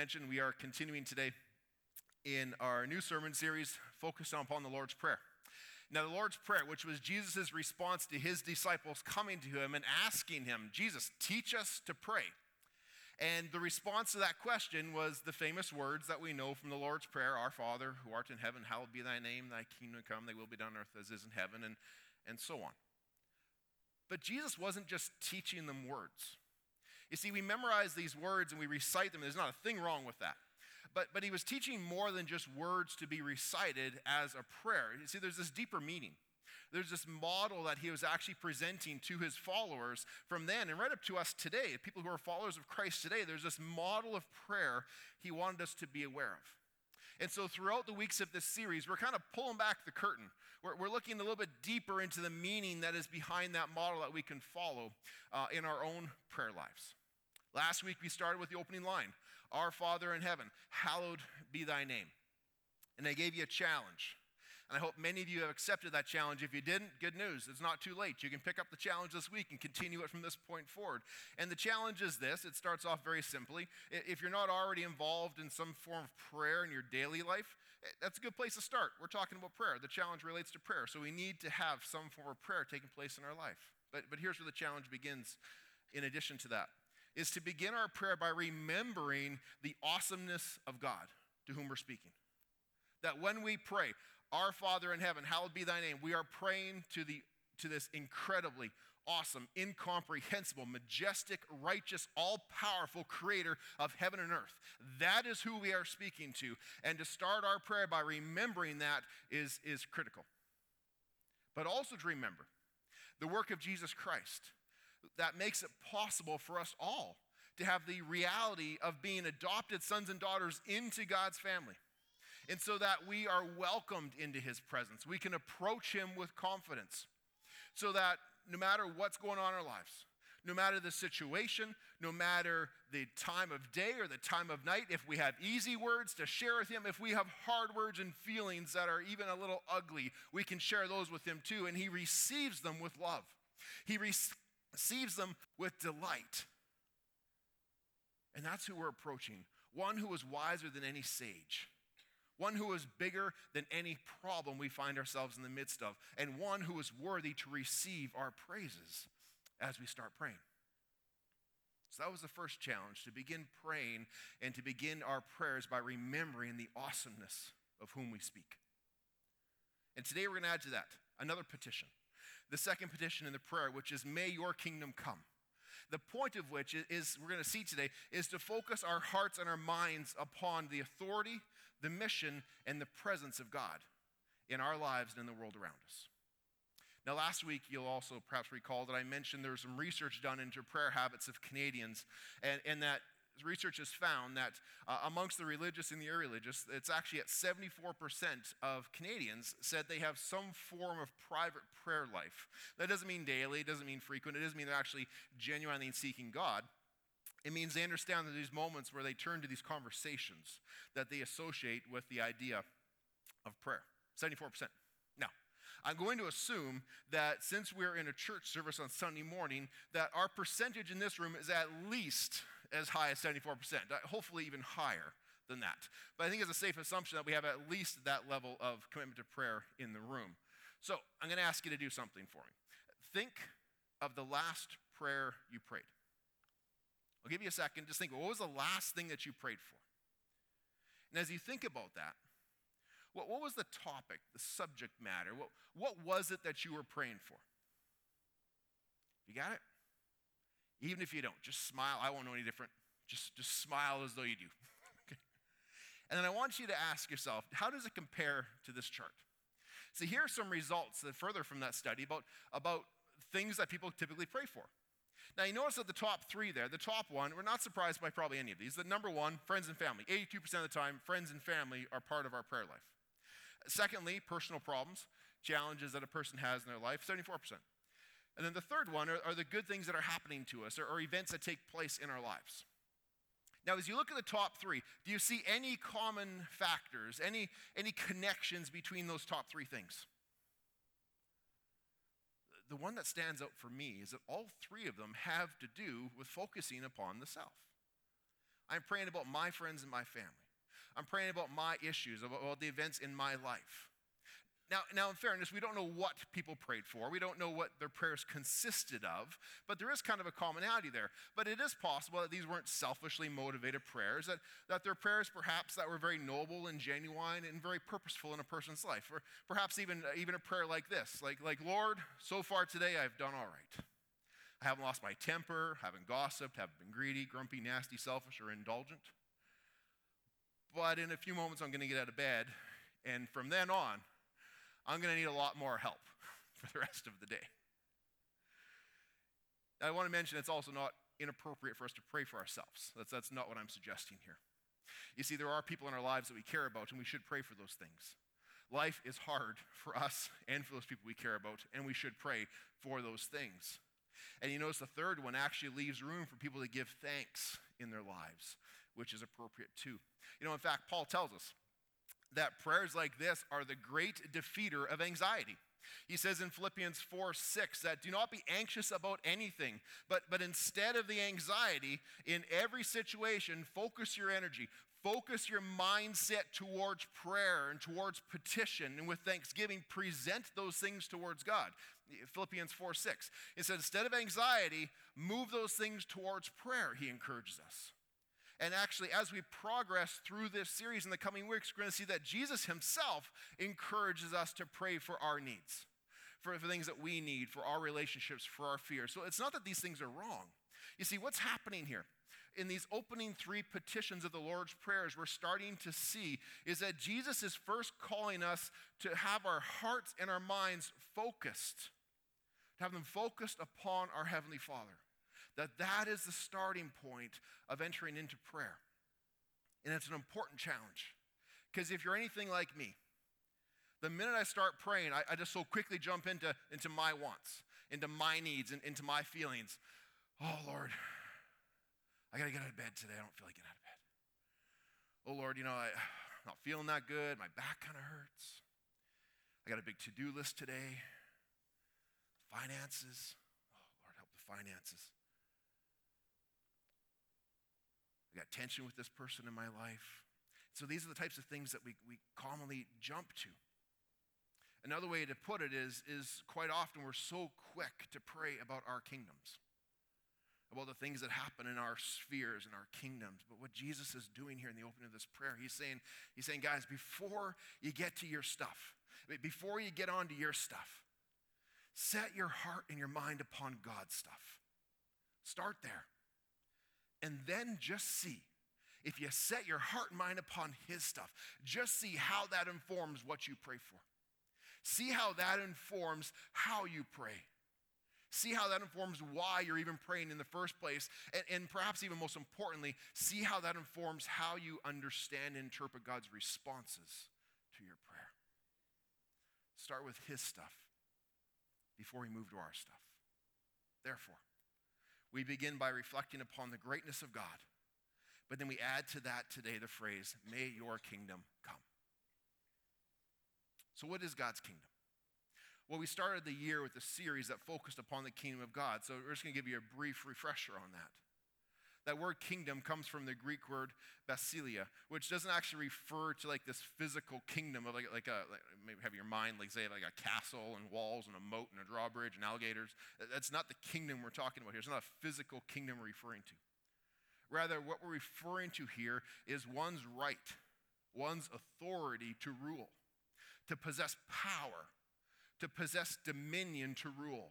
mentioned, we are continuing today in our new sermon series focused upon the Lord's Prayer. Now, the Lord's Prayer, which was Jesus' response to his disciples coming to him and asking him, Jesus, teach us to pray. And the response to that question was the famous words that we know from the Lord's Prayer Our Father, who art in heaven, hallowed be thy name, thy kingdom come, thy will be done on earth as is in heaven, and, and so on. But Jesus wasn't just teaching them words. You see, we memorize these words and we recite them. There's not a thing wrong with that. But, but he was teaching more than just words to be recited as a prayer. You see, there's this deeper meaning. There's this model that he was actually presenting to his followers from then and right up to us today, people who are followers of Christ today. There's this model of prayer he wanted us to be aware of. And so, throughout the weeks of this series, we're kind of pulling back the curtain. We're, we're looking a little bit deeper into the meaning that is behind that model that we can follow uh, in our own prayer lives. Last week, we started with the opening line Our Father in heaven, hallowed be thy name. And I gave you a challenge. And I hope many of you have accepted that challenge. If you didn't, good news. It's not too late. You can pick up the challenge this week and continue it from this point forward. And the challenge is this it starts off very simply. If you're not already involved in some form of prayer in your daily life, eh, that's a good place to start. We're talking about prayer. The challenge relates to prayer. So we need to have some form of prayer taking place in our life. But, but here's where the challenge begins in addition to that is to begin our prayer by remembering the awesomeness of God to whom we're speaking. That when we pray, Our Father in heaven, hallowed be thy name, we are praying to, the, to this incredibly awesome, incomprehensible, majestic, righteous, all powerful creator of heaven and earth. That is who we are speaking to. And to start our prayer by remembering that is, is critical. But also to remember the work of Jesus Christ that makes it possible for us all to have the reality of being adopted sons and daughters into God's family. And so that we are welcomed into his presence. We can approach him with confidence. So that no matter what's going on in our lives, no matter the situation, no matter the time of day or the time of night, if we have easy words to share with Him, if we have hard words and feelings that are even a little ugly, we can share those with Him too. And He receives them with love. He re- receives them with delight. And that's who we're approaching one who is wiser than any sage, one who is bigger than any problem we find ourselves in the midst of, and one who is worthy to receive our praises as we start praying. So that was the first challenge to begin praying and to begin our prayers by remembering the awesomeness of whom we speak. And today we're going to add to that another petition the second petition in the prayer, which is, May your kingdom come. The point of which is, we're going to see today, is to focus our hearts and our minds upon the authority, the mission, and the presence of God in our lives and in the world around us. Now, last week, you'll also perhaps recall that I mentioned there was some research done into prayer habits of Canadians, and, and that research has found that uh, amongst the religious and the irreligious, it's actually at 74% of Canadians said they have some form of private prayer life. That doesn't mean daily, it doesn't mean frequent, it doesn't mean they're actually genuinely seeking God. It means they understand that these moments where they turn to these conversations that they associate with the idea of prayer. 74%. Now, I'm going to assume that since we're in a church service on Sunday morning, that our percentage in this room is at least as high as 74%, uh, hopefully even higher than that. But I think it's a safe assumption that we have at least that level of commitment to prayer in the room. So I'm going to ask you to do something for me. Think of the last prayer you prayed. I'll give you a second. Just think, what was the last thing that you prayed for? And as you think about that, what, what was the topic, the subject matter? What, what was it that you were praying for? You got it? Even if you don't, just smile. I won't know any different. Just, just smile as though you do. okay. And then I want you to ask yourself, how does it compare to this chart? See, here are some results that further from that study about, about things that people typically pray for. Now, you notice that the top three there, the top one, we're not surprised by probably any of these. The number one, friends and family. 82% of the time, friends and family are part of our prayer life. Secondly, personal problems, challenges that a person has in their life, 74%. And then the third one are, are the good things that are happening to us or, or events that take place in our lives. Now, as you look at the top three, do you see any common factors, any, any connections between those top three things? The one that stands out for me is that all three of them have to do with focusing upon the self. I'm praying about my friends and my family. I'm praying about my issues, about, about the events in my life. Now, now, in fairness, we don't know what people prayed for. We don't know what their prayers consisted of, but there is kind of a commonality there. But it is possible that these weren't selfishly motivated prayers, that, that they're prayers perhaps that were very noble and genuine and very purposeful in a person's life. Or perhaps even, even a prayer like this like, like, Lord, so far today I've done all right. I haven't lost my temper, haven't gossiped, haven't been greedy, grumpy, nasty, selfish, or indulgent. But in a few moments, I'm going to get out of bed, and from then on, I'm going to need a lot more help for the rest of the day. I want to mention it's also not inappropriate for us to pray for ourselves. That's, that's not what I'm suggesting here. You see, there are people in our lives that we care about, and we should pray for those things. Life is hard for us and for those people we care about, and we should pray for those things. And you notice the third one actually leaves room for people to give thanks in their lives, which is appropriate too. You know, in fact, Paul tells us that prayers like this are the great defeater of anxiety. He says in Philippians 4 6 that do not be anxious about anything, but, but instead of the anxiety, in every situation, focus your energy, focus your mindset towards prayer and towards petition, and with thanksgiving, present those things towards God. Philippians 4 6. It says, instead of anxiety, move those things towards prayer, he encourages us. And actually, as we progress through this series in the coming weeks, we're going to see that Jesus himself encourages us to pray for our needs, for, for things that we need, for our relationships, for our fears. So it's not that these things are wrong. You see, what's happening here? in these opening three petitions of the Lord's prayers, we're starting to see is that Jesus is first calling us to have our hearts and our minds focused, to have them focused upon our Heavenly Father that that is the starting point of entering into prayer. And it's an important challenge. Because if you're anything like me, the minute I start praying, I, I, just so quickly jump into, into my wants, into my needs, and into my feelings. Oh, Lord, I got to get out of bed today. I don't feel like getting out of bed. Oh, Lord, you know, I, am not feeling that good. My back kind of hurts. I got a big to do list today. Finances. Oh, Lord, help the finances. I got tension with this person in my life. So these are the types of things that we, we commonly jump to. Another way to put it is, is quite often we're so quick to pray about our kingdoms, about the things that happen in our spheres and our kingdoms. But what Jesus is doing here in the opening of this prayer, he's saying, he's saying, guys, before you get to your stuff, before you get onto your stuff, set your heart and your mind upon God's stuff. Start there. And then just see. If you set your heart and mind upon His stuff, just see how that informs what you pray for. See how that informs how you pray. See how that informs why you're even praying in the first place. And, and, perhaps even most importantly, see how that informs how you understand and interpret God's responses to your prayer. Start with His stuff before we move to our stuff. Therefore, we begin by reflecting upon the greatness of God. But then we add to that today the phrase, may your kingdom come. So, what is God's kingdom? Well, we started the year with a series that focused upon the kingdom of God. So, we're just going to give you a brief refresher on that. That word kingdom comes from the Greek word basileia, which doesn't actually refer to like this physical kingdom of like, like a, like maybe have your mind like say like a castle and walls and a moat and a drawbridge and alligators. That's not the kingdom we're talking about here. It's not a physical kingdom we're referring to. Rather, what we're referring to here is one's right, one's authority to rule, to possess power, to possess dominion to rule.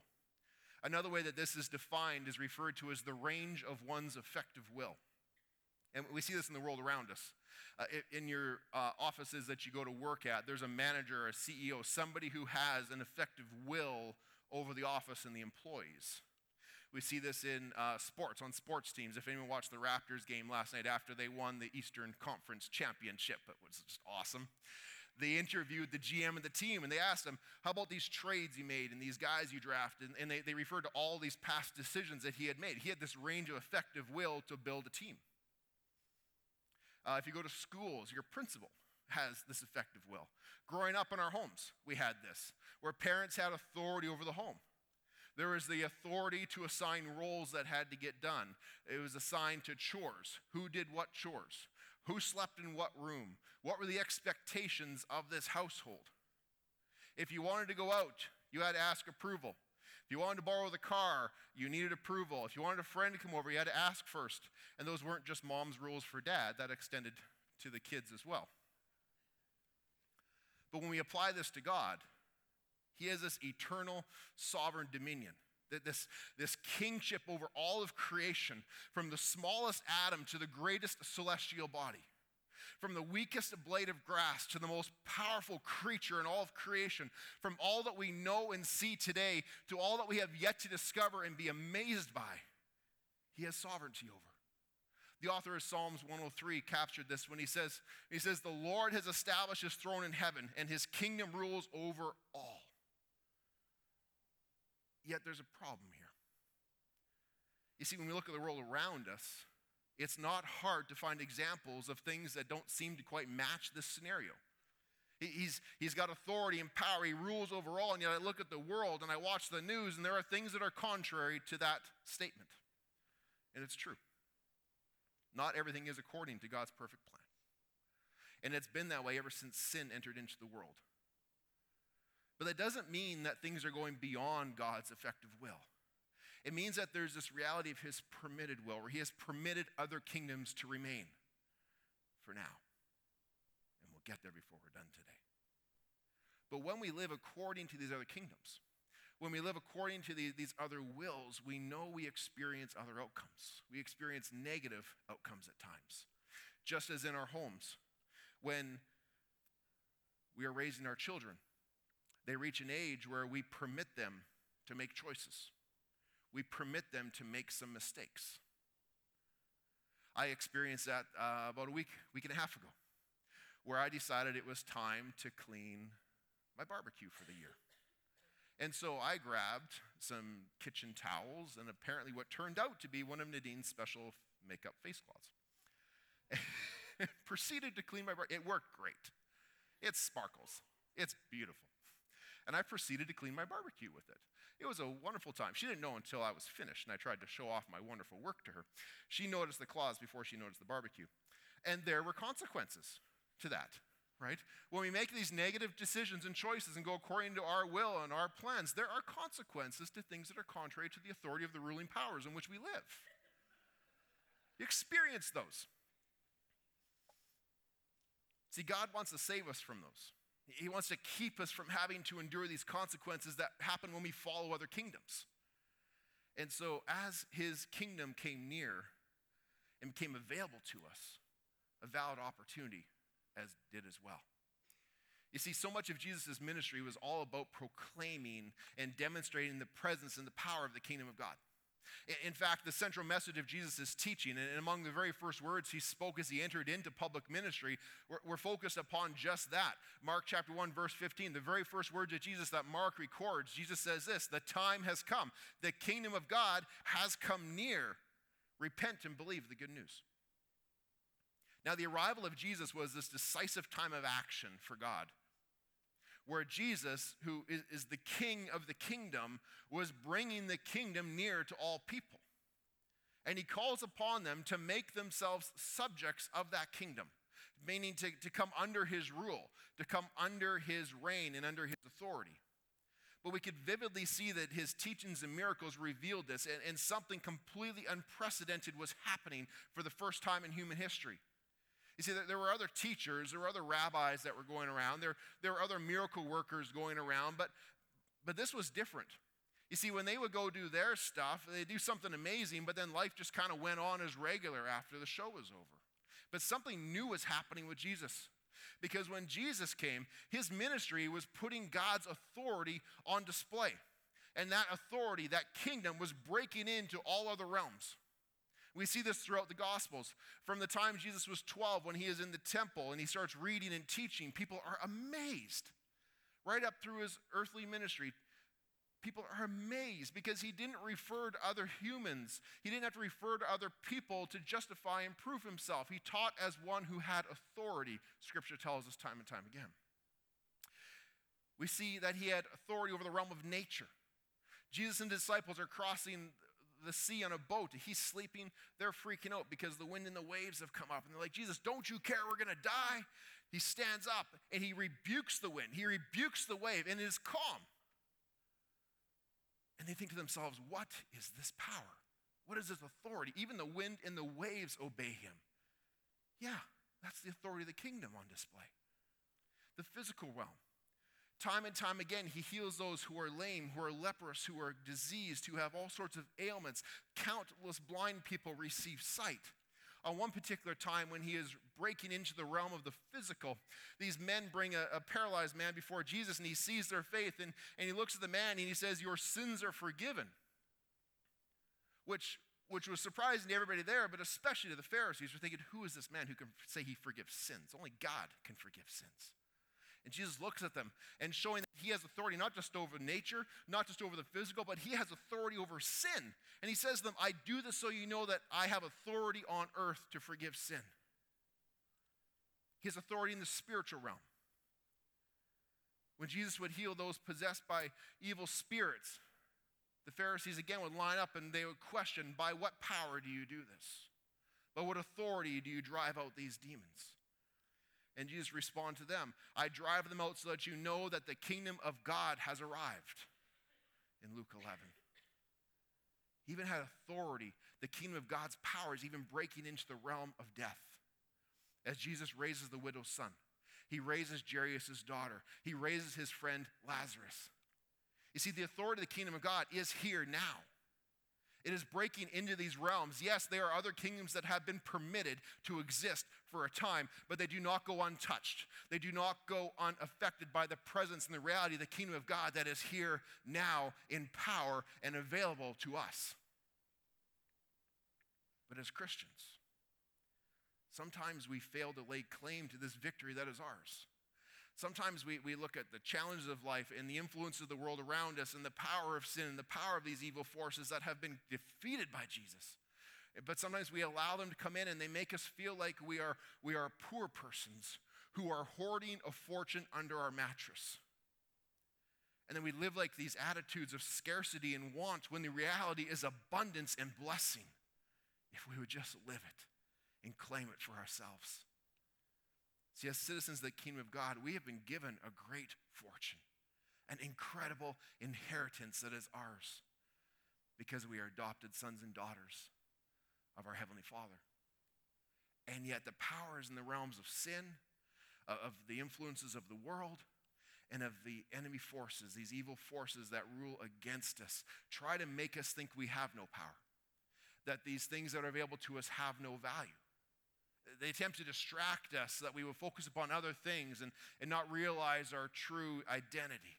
Another way that this is defined is referred to as the range of one's effective will. And we see this in the world around us. Uh, in your uh, offices that you go to work at, there's a manager, a CEO, somebody who has an effective will over the office and the employees. We see this in uh, sports, on sports teams. If anyone watched the Raptors game last night after they won the Eastern Conference Championship, it was just awesome they interviewed the GM of the team and they asked him, How about these trades you made and these guys you drafted? And they, they referred to all these past decisions that he had made. He had this range of effective will to build a team. Uh, if you go to schools, your principal has this effective will. Growing up in our homes, we had this, where parents had authority over the home. There was the authority to assign roles that had to get done. It was assigned to chores. Who did what chores? Who slept in what room? What were the expectations of this household? If you wanted to go out, you had to ask approval. If you wanted to borrow the car, you needed approval. If you wanted a friend to come over, you had to ask first. And those weren't just mom's rules for dad, that extended to the kids as well. But when we apply this to God, He has this eternal sovereign dominion, this, this kingship over all of creation, from the smallest atom to the greatest celestial body, from the weakest blade of grass to the most powerful creature in all of creation, from all that we know and see today to all that we have yet to discover and be amazed by. He has sovereignty over. The author of Psalms 103 captured this when he says, he says, The Lord has established his throne in heaven, and his kingdom rules over all. Yet there's a problem here. You see, when we look at the world around us, it's not hard to find examples of things that don't seem to quite match this scenario. He's, he's got authority and power. He rules over all. And yet I look at the world and I watch the news, and there are things that are contrary to that statement. And it's true. Not everything is according to God's perfect plan. And it's been that way ever since sin entered into the world. But that doesn't mean that things are going beyond God's effective will. It means that there's this reality of His permitted will, where He has permitted other kingdoms to remain for now. And we'll get there before we're done today. But when we live according to these other kingdoms, when we live according to the, these other wills, we know we experience other outcomes. We experience negative outcomes at times. Just as in our homes, when we are raising our children, they reach an age where we permit them to make choices. We permit them to make some mistakes. I experienced that uh, about a week, week and a half ago, where I decided it was time to clean my barbecue for the year. And so I grabbed some kitchen towels and apparently what turned out to be one of Nadine's special makeup face cloths. Proceeded to clean my bar. It worked great. It sparkles. It's beautiful. And I proceeded to clean my barbecue with it. It was a wonderful time. She didn't know until I was finished, and I tried to show off my wonderful work to her. She noticed the claws before she noticed the barbecue. And there were consequences to that right? When we make these negative decisions and choices and go according to our will and our plans, there are consequences to things that are contrary to the authority of the ruling powers in which we live. You experience those. See, God wants to save us from those. He wants to keep us from having to endure these consequences that happen when we follow other kingdoms. And so, as his kingdom came near and became available to us, a valid opportunity as did as well. You see, so much of Jesus' ministry was all about proclaiming and demonstrating the presence and the power of the kingdom of God. In fact, the central message of Jesus' teaching, and among the very first words he spoke as he entered into public ministry, were, focused upon just that. Mark chapter 1, verse 15, the very first words of Jesus that Mark records, Jesus says this The time has come. The kingdom of God has come near. Repent and believe the good news. Now, the arrival of Jesus was this decisive time of action for God, where Jesus, who is, is, the king of the kingdom, was bringing the kingdom near to all people. And he calls upon them to make themselves subjects of that kingdom, meaning to, to come under his rule, to come under his reign and under his authority. But we could vividly see that his teachings and miracles revealed this, and, and something completely unprecedented was happening for the first time in human history. You see, there were other teachers, there were other rabbis that were going around, there, there were other miracle workers going around, but, but this was different. You see, when they would go do their stuff, they'd do something amazing, but then life just kind of went on as regular after the show was over. But something new was happening with Jesus. Because when Jesus came, his ministry was putting God's authority on display. And that authority, that kingdom, was breaking into all other realms. We see this throughout the Gospels. From the time Jesus was 12, when he is in the temple and he starts reading and teaching, people are amazed. Right up through his earthly ministry, people are amazed because he didn't refer to other humans. He didn't have to refer to other people to justify and prove himself. He taught as one who had authority, Scripture tells us time and time again. We see that he had authority over the realm of nature Jesus and disciples are crossing the sea on a boat. He's sleeping. They're freaking out because the wind and the waves have come up. And they're like, Jesus, don't you care? We're going to die. He stands up and he rebukes the wind. He rebukes the wave and it is calm. And they think to themselves, what is this power? What is this authority? Even the wind and the waves obey him. Yeah, that's the authority of the kingdom on display. The physical realm. Time and time again, he heals those who are lame, who are leprous, who are diseased, who have all sorts of ailments. Countless blind people receive sight. On one particular time, when he is breaking into the realm of the physical, these men bring a, a paralyzed man before Jesus, and he sees their faith, and, and he looks at the man and he says, Your sins are forgiven. Which, which was surprising to everybody there, but especially to the Pharisees, who are thinking, Who is this man who can say he forgives sins? Only God can forgive sins. And Jesus looks at them and showing that he has authority not just over nature, not just over the physical, but he has authority over sin. And he says to them, I do this so you know that I have authority on earth to forgive sin. He has authority in the spiritual realm. When Jesus would heal those possessed by evil spirits, the Pharisees again would line up and they would question, By what power do you do this? By what authority do you drive out these demons? And Jesus respond to them, I drive them out so that you know that the kingdom of God has arrived. In Luke 11. He even had authority. The kingdom of God's power is even breaking into the realm of death. As Jesus raises the widow's son, he raises Jairus' daughter, he raises his friend Lazarus. You see, the authority of the kingdom of God is here now. It is breaking into these realms. Yes, there are other kingdoms that have been permitted to exist for a time, but they do not go untouched. They do not go unaffected by the presence and the reality of the kingdom of God that is here now in power and available to us. But as Christians, sometimes we fail to lay claim to this victory that is ours. Sometimes we, we look at the challenges of life and the influence of the world around us and the power of sin and the power of these evil forces that have been defeated by Jesus. But sometimes we allow them to come in and they make us feel like we are, we are poor persons who are hoarding a fortune under our mattress. And then we live like these attitudes of scarcity and want when the reality is abundance and blessing if we would just live it and claim it for ourselves. See, as citizens of the kingdom of God, we have been given a great fortune, an incredible inheritance that is ours because we are adopted sons and daughters of our Heavenly Father. And yet, the powers in the realms of sin, uh, of the influences of the world, and of the enemy forces, these evil forces that rule against us, try to make us think we have no power, that these things that are available to us have no value they attempt to distract us so that we will focus upon other things and, and not realize our true identity.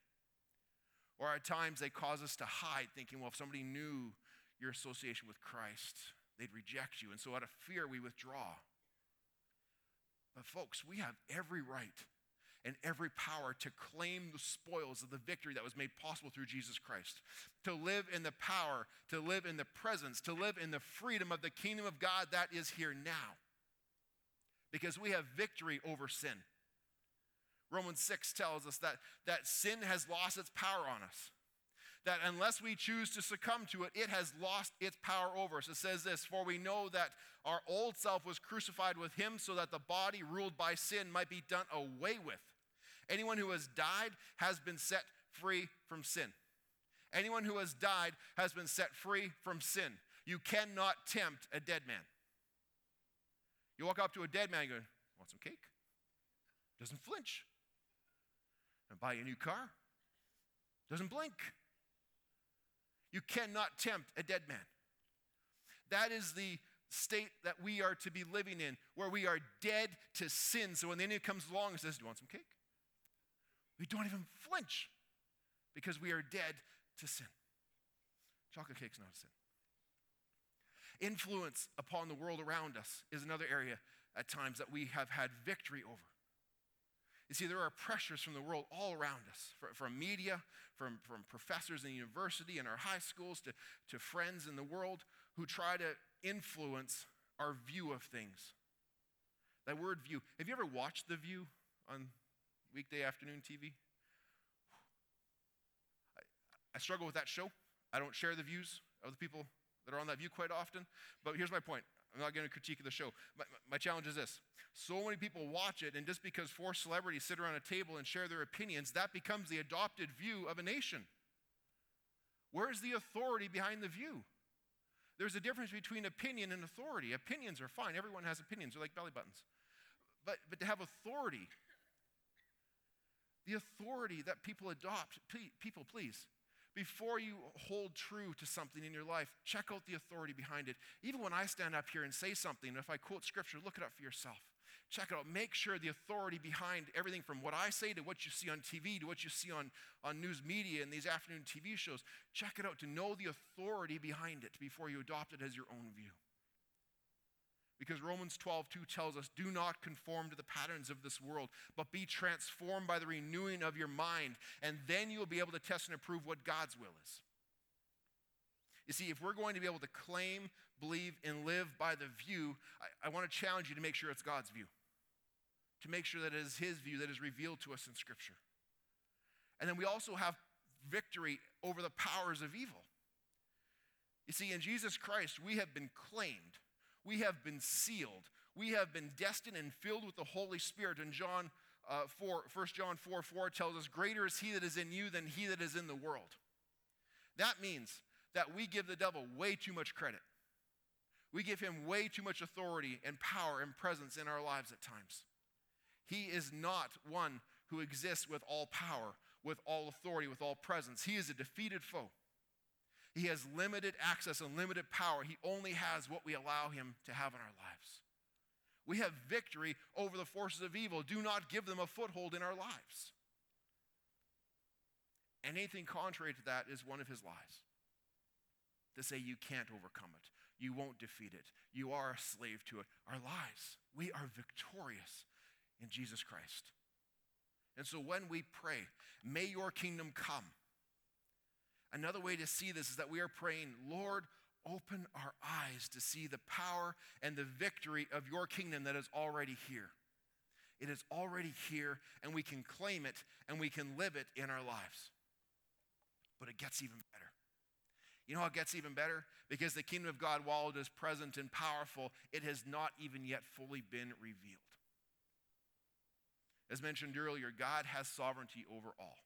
Or at times they cause us to hide, thinking, well, if somebody knew your association with Christ, they'd reject you. And so out of fear, we withdraw. But folks, we have every right and every power to claim the spoils of the victory that was made possible through Jesus Christ. To live in the power, to live in the presence, to live in the freedom of the kingdom of God that is here now because we have victory over sin. Romans 6 tells us that, that sin has lost its power on us. That unless we choose to succumb to it, it has lost its power over us. It says this For we know that our old self was crucified with him so that the body ruled by sin might be done away with. Anyone who has died has been set free from sin. Anyone who has died has been set free from sin. You cannot tempt a dead man. You walk up to a dead man and go, Want some cake? Doesn't flinch. And buy a new car. Doesn't blink. You cannot tempt a dead man. That is the state that we are to be living in, where we are dead to sin. So when the enemy comes along and says, Do you want some cake? We don't even flinch because we are dead to sin. Chocolate cake's not a sin. Influence upon the world around us is another area at times that we have had victory over. You see, there are pressures from the world all around us, from media, from, from professors in university and our high schools to, to friends in the world who try to influence our view of things. That word view. Have you ever watched The View on weekday afternoon TV? I, I struggle with that show. I don't share the views of the people that are on that view quite often, but here's my point. I'm not going to critique the show. My, my challenge is this so many people watch it, and just because four celebrities sit around a table and share their opinions, that becomes the adopted view of a nation. Where is the authority behind the view? There's a difference between opinion and authority. Opinions are fine, everyone has opinions, they're like belly buttons. But, but to have authority, the authority that people adopt, people, please, before you hold true to something in your life, check out the authority behind it. Even when I stand up here and say something, if I quote scripture, look it up for yourself. Check it out. Make sure the authority behind everything from what I say to what you see on TV to what you see on, on news media and these afternoon TV shows. Check it out to know the authority behind it before you adopt it as your own view. Because Romans 12, 2 tells us, do not conform to the patterns of this world, but be transformed by the renewing of your mind, and then you'll be able to test and approve what God's will is. You see, if we're going to be able to claim, believe, and live by the view, I, I want to challenge you to make sure it's God's view, to make sure that it is His view that is revealed to us in Scripture. And then we also have victory over the powers of evil. You see, in Jesus Christ, we have been claimed we have been sealed. We have been destined and filled with the Holy Spirit. And John uh, 4, 1 John 4 4 tells us, Greater is he that is in you than he that is in the world. That means that we give the devil way too much credit. We give him way too much authority and power and presence in our lives at times. He is not one who exists with all power, with all authority, with all presence. He is a defeated foe. He has limited access and limited power. He only has what we allow him to have in our lives. We have victory over the forces of evil. Do not give them a foothold in our lives. Anything contrary to that is one of his lies. To say you can't overcome it, you won't defeat it, you are a slave to it, are lies. We are victorious in Jesus Christ. And so when we pray, may your kingdom come Another way to see this is that we are praying, Lord, open our eyes to see the power and the victory of your kingdom that is already here. It is already here, and we can claim it and we can live it in our lives. But it gets even better. You know how it gets even better? Because the kingdom of God, while it is present and powerful, it has not even yet fully been revealed. As mentioned earlier, God has sovereignty over all.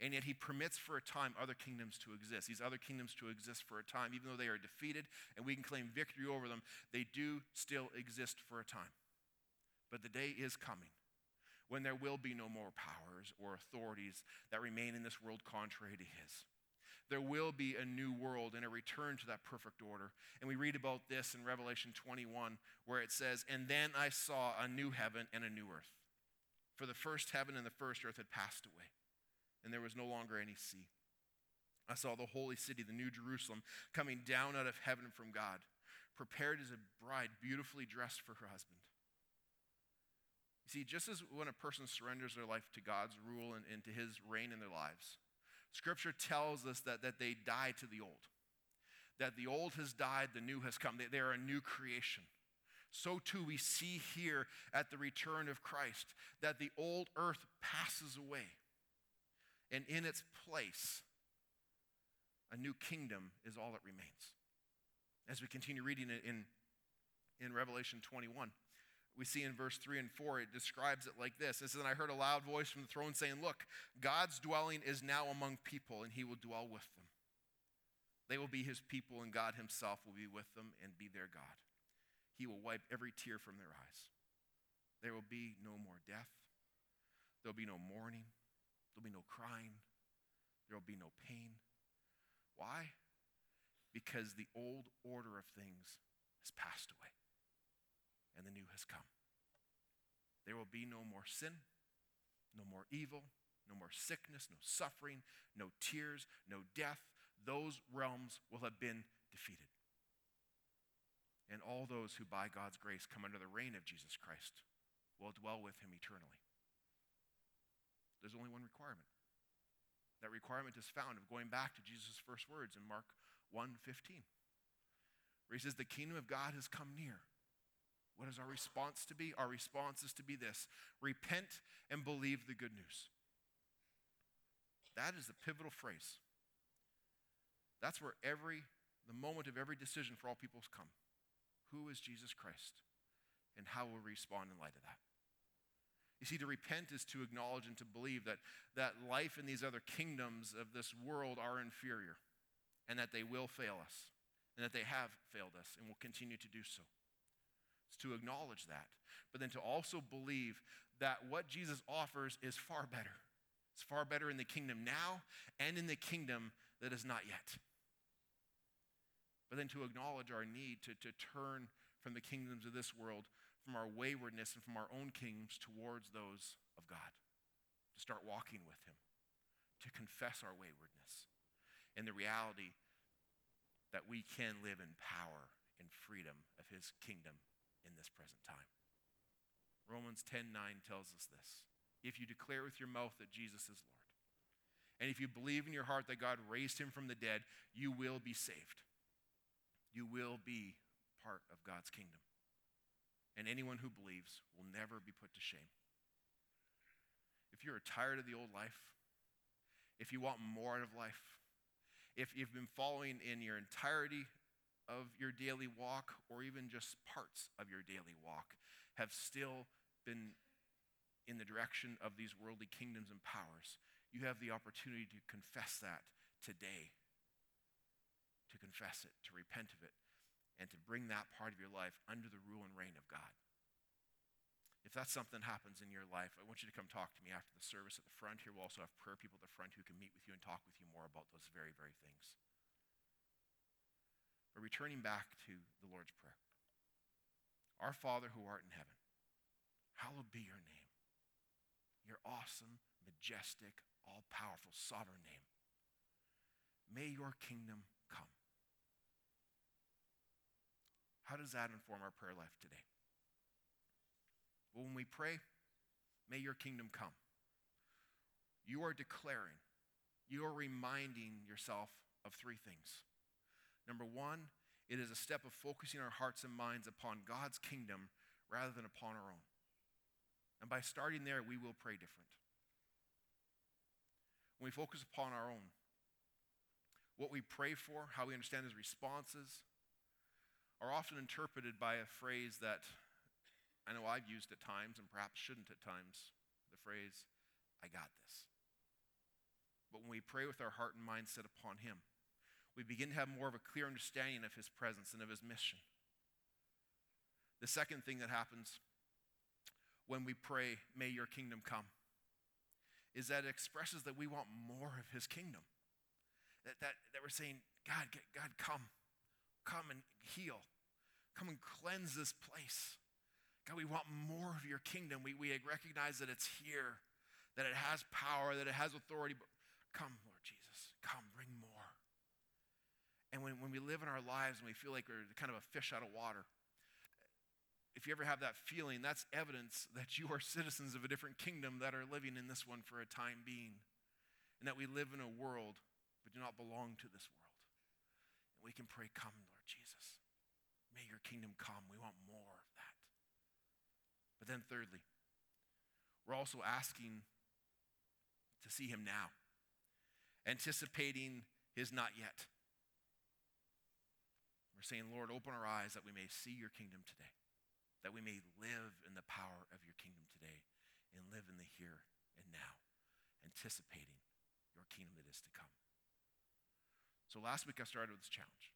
And yet he permits for a time other kingdoms to exist. These other kingdoms to exist for a time, even though they are defeated and we can claim victory over them, they do still exist for a time. But the day is coming when there will be no more powers or authorities that remain in this world contrary to his. There will be a new world and a return to that perfect order. And we read about this in Revelation 21, where it says, And then I saw a new heaven and a new earth. For the first heaven and the first earth had passed away and there was no longer any sea. I saw the holy city, the new Jerusalem, coming down out of heaven from God, prepared as a bride beautifully dressed for her husband. You see, just as when a person surrenders their life to God's rule and, and to his reign in their lives, Scripture tells us that, that they die to the old. That the old has died, the new has come. They, they are a new creation. So too we see here at the return of Christ that the old earth passes away and in its place, a new kingdom is all that remains. As we continue reading it in, in Revelation 21, we see in verse 3 and 4, it describes it like this It says, And I heard a loud voice from the throne saying, Look, God's dwelling is now among people, and he will dwell with them. They will be his people, and God himself will be with them and be their God. He will wipe every tear from their eyes. There will be no more death. There will be no mourning There'll be no crying. There'll be no pain. Why? Because the old order of things has passed away and the new has come. There will be no more sin, no more evil, no more sickness, no suffering, no tears, no death. Those realms will have been defeated. And all those who by God's grace come under the reign of Jesus Christ will dwell with him eternally. There's only one requirement. That requirement is found of going back to Jesus' first words in Mark 1:15, where he says, "The kingdom of God has come near." What is our response to be? Our response is to be this repent and believe the good news. That is the pivotal phrase. That's where every, the moment of every decision for all peoples come. Who is Jesus Christ? And how will we respond in light of that? You see, to repent is to acknowledge and to believe that, that life in these other kingdoms of this world are inferior and that they will fail us and that they have failed us and will continue to do so. It's to acknowledge that, but then to also believe that what Jesus offers is far better. It's far better in the kingdom now and in the kingdom that is not yet. But then to acknowledge our need to, to turn from the kingdoms of this world from our waywardness and from our own kingdoms towards those of God, to start walking with Him, to confess our waywardness, and the reality that we can live in power and freedom of His kingdom in this present time. Romans 10 9 tells us this. If you declare with your mouth that Jesus is Lord, and if you believe in your heart that God raised him from the dead, you will be saved. You will be part of God's kingdom and anyone who believes will never be put to shame. If you're tired of the old life, if you want more out of life, if you've been following in your entirety of your daily walk, or even just parts of your daily walk, have still been in the direction of these worldly kingdoms and powers, you have the opportunity to confess that today. To confess it, to repent of it, and to bring that part of your life under the rule and reign of God. If that something that happens in your life, I want you to come talk to me after the service at the front here. We'll also have prayer people at the front who can meet with you and talk with you more about those very, very things. But returning back to the Lord's Prayer Our Father who art in heaven, hallowed be your name. Your awesome, majestic, all powerful, sovereign name. May your kingdom come. How does that inform our prayer life today? Well, when we pray, may your kingdom come. You are declaring, you are reminding yourself of three things. Number one, it is a step of focusing our hearts and minds upon God's kingdom rather than upon our own. And by starting there, we will pray different. When we focus upon our own, what we pray for, how we understand his responses, are often interpreted by a phrase that I know I've used at times and perhaps shouldn't at times the phrase, I got this. But when we pray with our heart and mind set upon Him, we begin to have more of a clear understanding of His presence and of His mission. The second thing that happens when we pray, May your kingdom come, is that it expresses that we want more of His kingdom. That, that, that we're saying, God, God, come. Come and heal. Come and cleanse this place. God, we want more of your kingdom. We, we recognize that it's here, that it has power, that it has authority. But come, Lord Jesus, come, bring more. And when, when we live in our lives and we feel like we're kind of a fish out of water, if you ever have that feeling, that's evidence that you are citizens of a different kingdom that are living in this one for a time being. And that we live in a world but do not belong to this world. And we can pray, Come, Jesus. May your kingdom come. We want more of that. But then, thirdly, we're also asking to see him now, anticipating his not yet. We're saying, Lord, open our eyes that we may see your kingdom today, that we may live in the power of your kingdom today, and live in the here and now, anticipating your kingdom that is to come. So last week I started with this challenge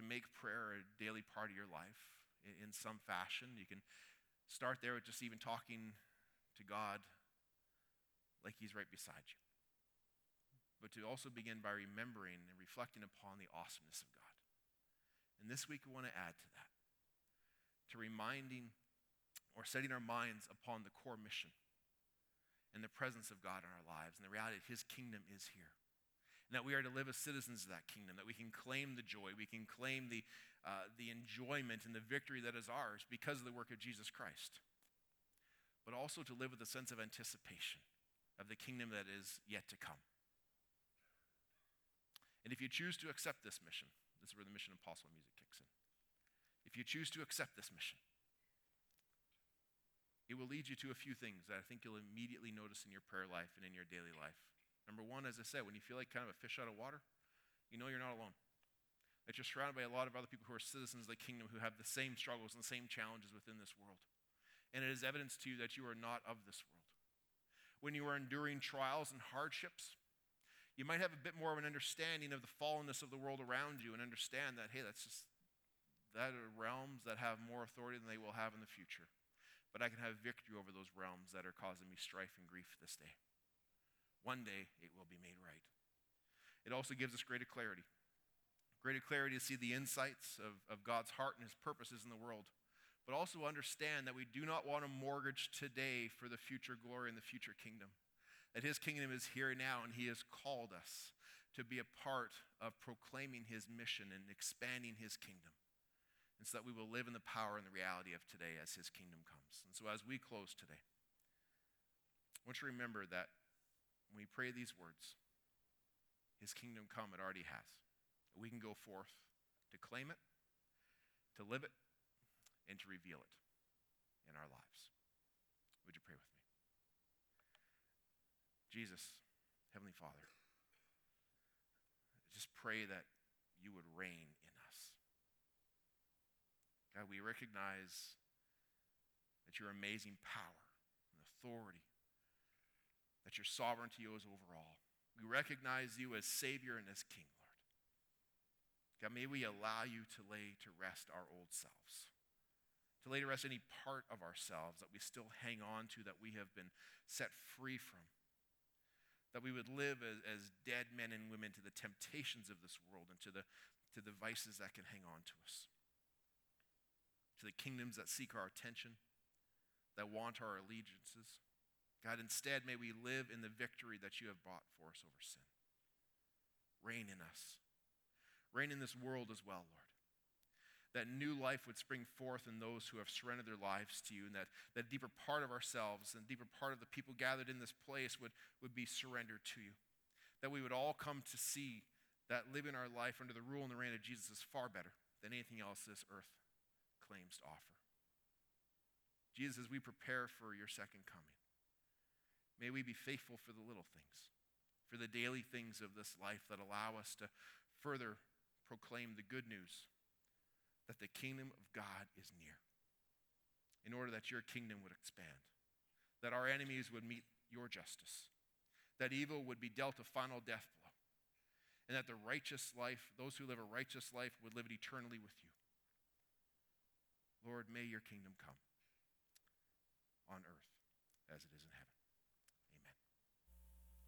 to make prayer a daily part of your life in, some fashion. You can start there with just even talking to God like He's right beside you. But to also begin by remembering and reflecting upon the awesomeness of God. And this week we want to add to that, to reminding or setting our minds upon the core mission and the presence of God in our lives and the reality that His kingdom is here and that we are to live as citizens of that kingdom, that we can claim the joy, we can claim the, uh, the enjoyment and the victory that is ours because of the work of Jesus Christ. But also to live with a sense of anticipation of the kingdom that is yet to come. And if you choose to accept this mission, this is where the mission impossible music kicks in. If you choose to accept this mission, it will lead you to a few things that I think you'll immediately notice in your prayer life and in your daily life. Number one, as I said, when you feel like kind of a fish out of water, You know you're not alone. That you're surrounded by a lot of other people who are citizens of the kingdom who have the same struggles and the same challenges within this world. And it is evidence to you that you are not of this world. When you are enduring trials and hardships, you might have a bit more of an understanding of the fallenness of the world around you and understand that, hey, that's just, that are realms that have more authority than they will have in the future. But I can have victory over those realms that are causing me strife and grief this day. One day it will be made right. It also gives us greater clarity. Greater clarity to see the insights of, of God's heart and his purposes in the world, but also understand that we do not want to mortgage today for the future glory and the future kingdom that his kingdom is here now and he has called us to be a part of proclaiming his mission and expanding his kingdom. And so that we will live in the power and the reality of today as his kingdom comes. And so as we close today, I want you to remember that when we pray these words, his kingdom come, it already has. We can go forth to claim it, to live it, and to reveal it in our lives. Would you pray with me? Jesus, Heavenly Father, just pray that you would reign in us. God, we recognize that your amazing power and authority, that your sovereignty is over all. We recognize you as Savior and as King, Lord. God, may we allow you to lay to rest our old selves, to lay to rest any part of ourselves that we still hang on to, that we have been set free from that we would live as, as dead men and women to the temptations of this world and to the, to the vices that can hang on to us, to the kingdoms that seek our attention, that want our allegiances. God, instead, may we live in the victory that you have bought for us over sin. Reign in us. Reign in this world as well, Lord that new life would spring forth in those who have surrendered their lives to you, and that that deeper part of ourselves and deeper part of the people gathered in this place would, would be surrendered to you. That we would all come to see that living our life under the rule and the reign of Jesus is far better than anything else this earth claims to offer. Jesus, as we prepare for your second coming, may we be faithful for the little things, for the daily things of this life that allow us to further proclaim the good news that the kingdom of God is near, in order that your kingdom would expand, that our enemies would meet your justice, that evil would be dealt a final death blow, and that the righteous life, those who live a righteous life, would live it eternally with you. Lord, may your kingdom come on earth as it is in heaven.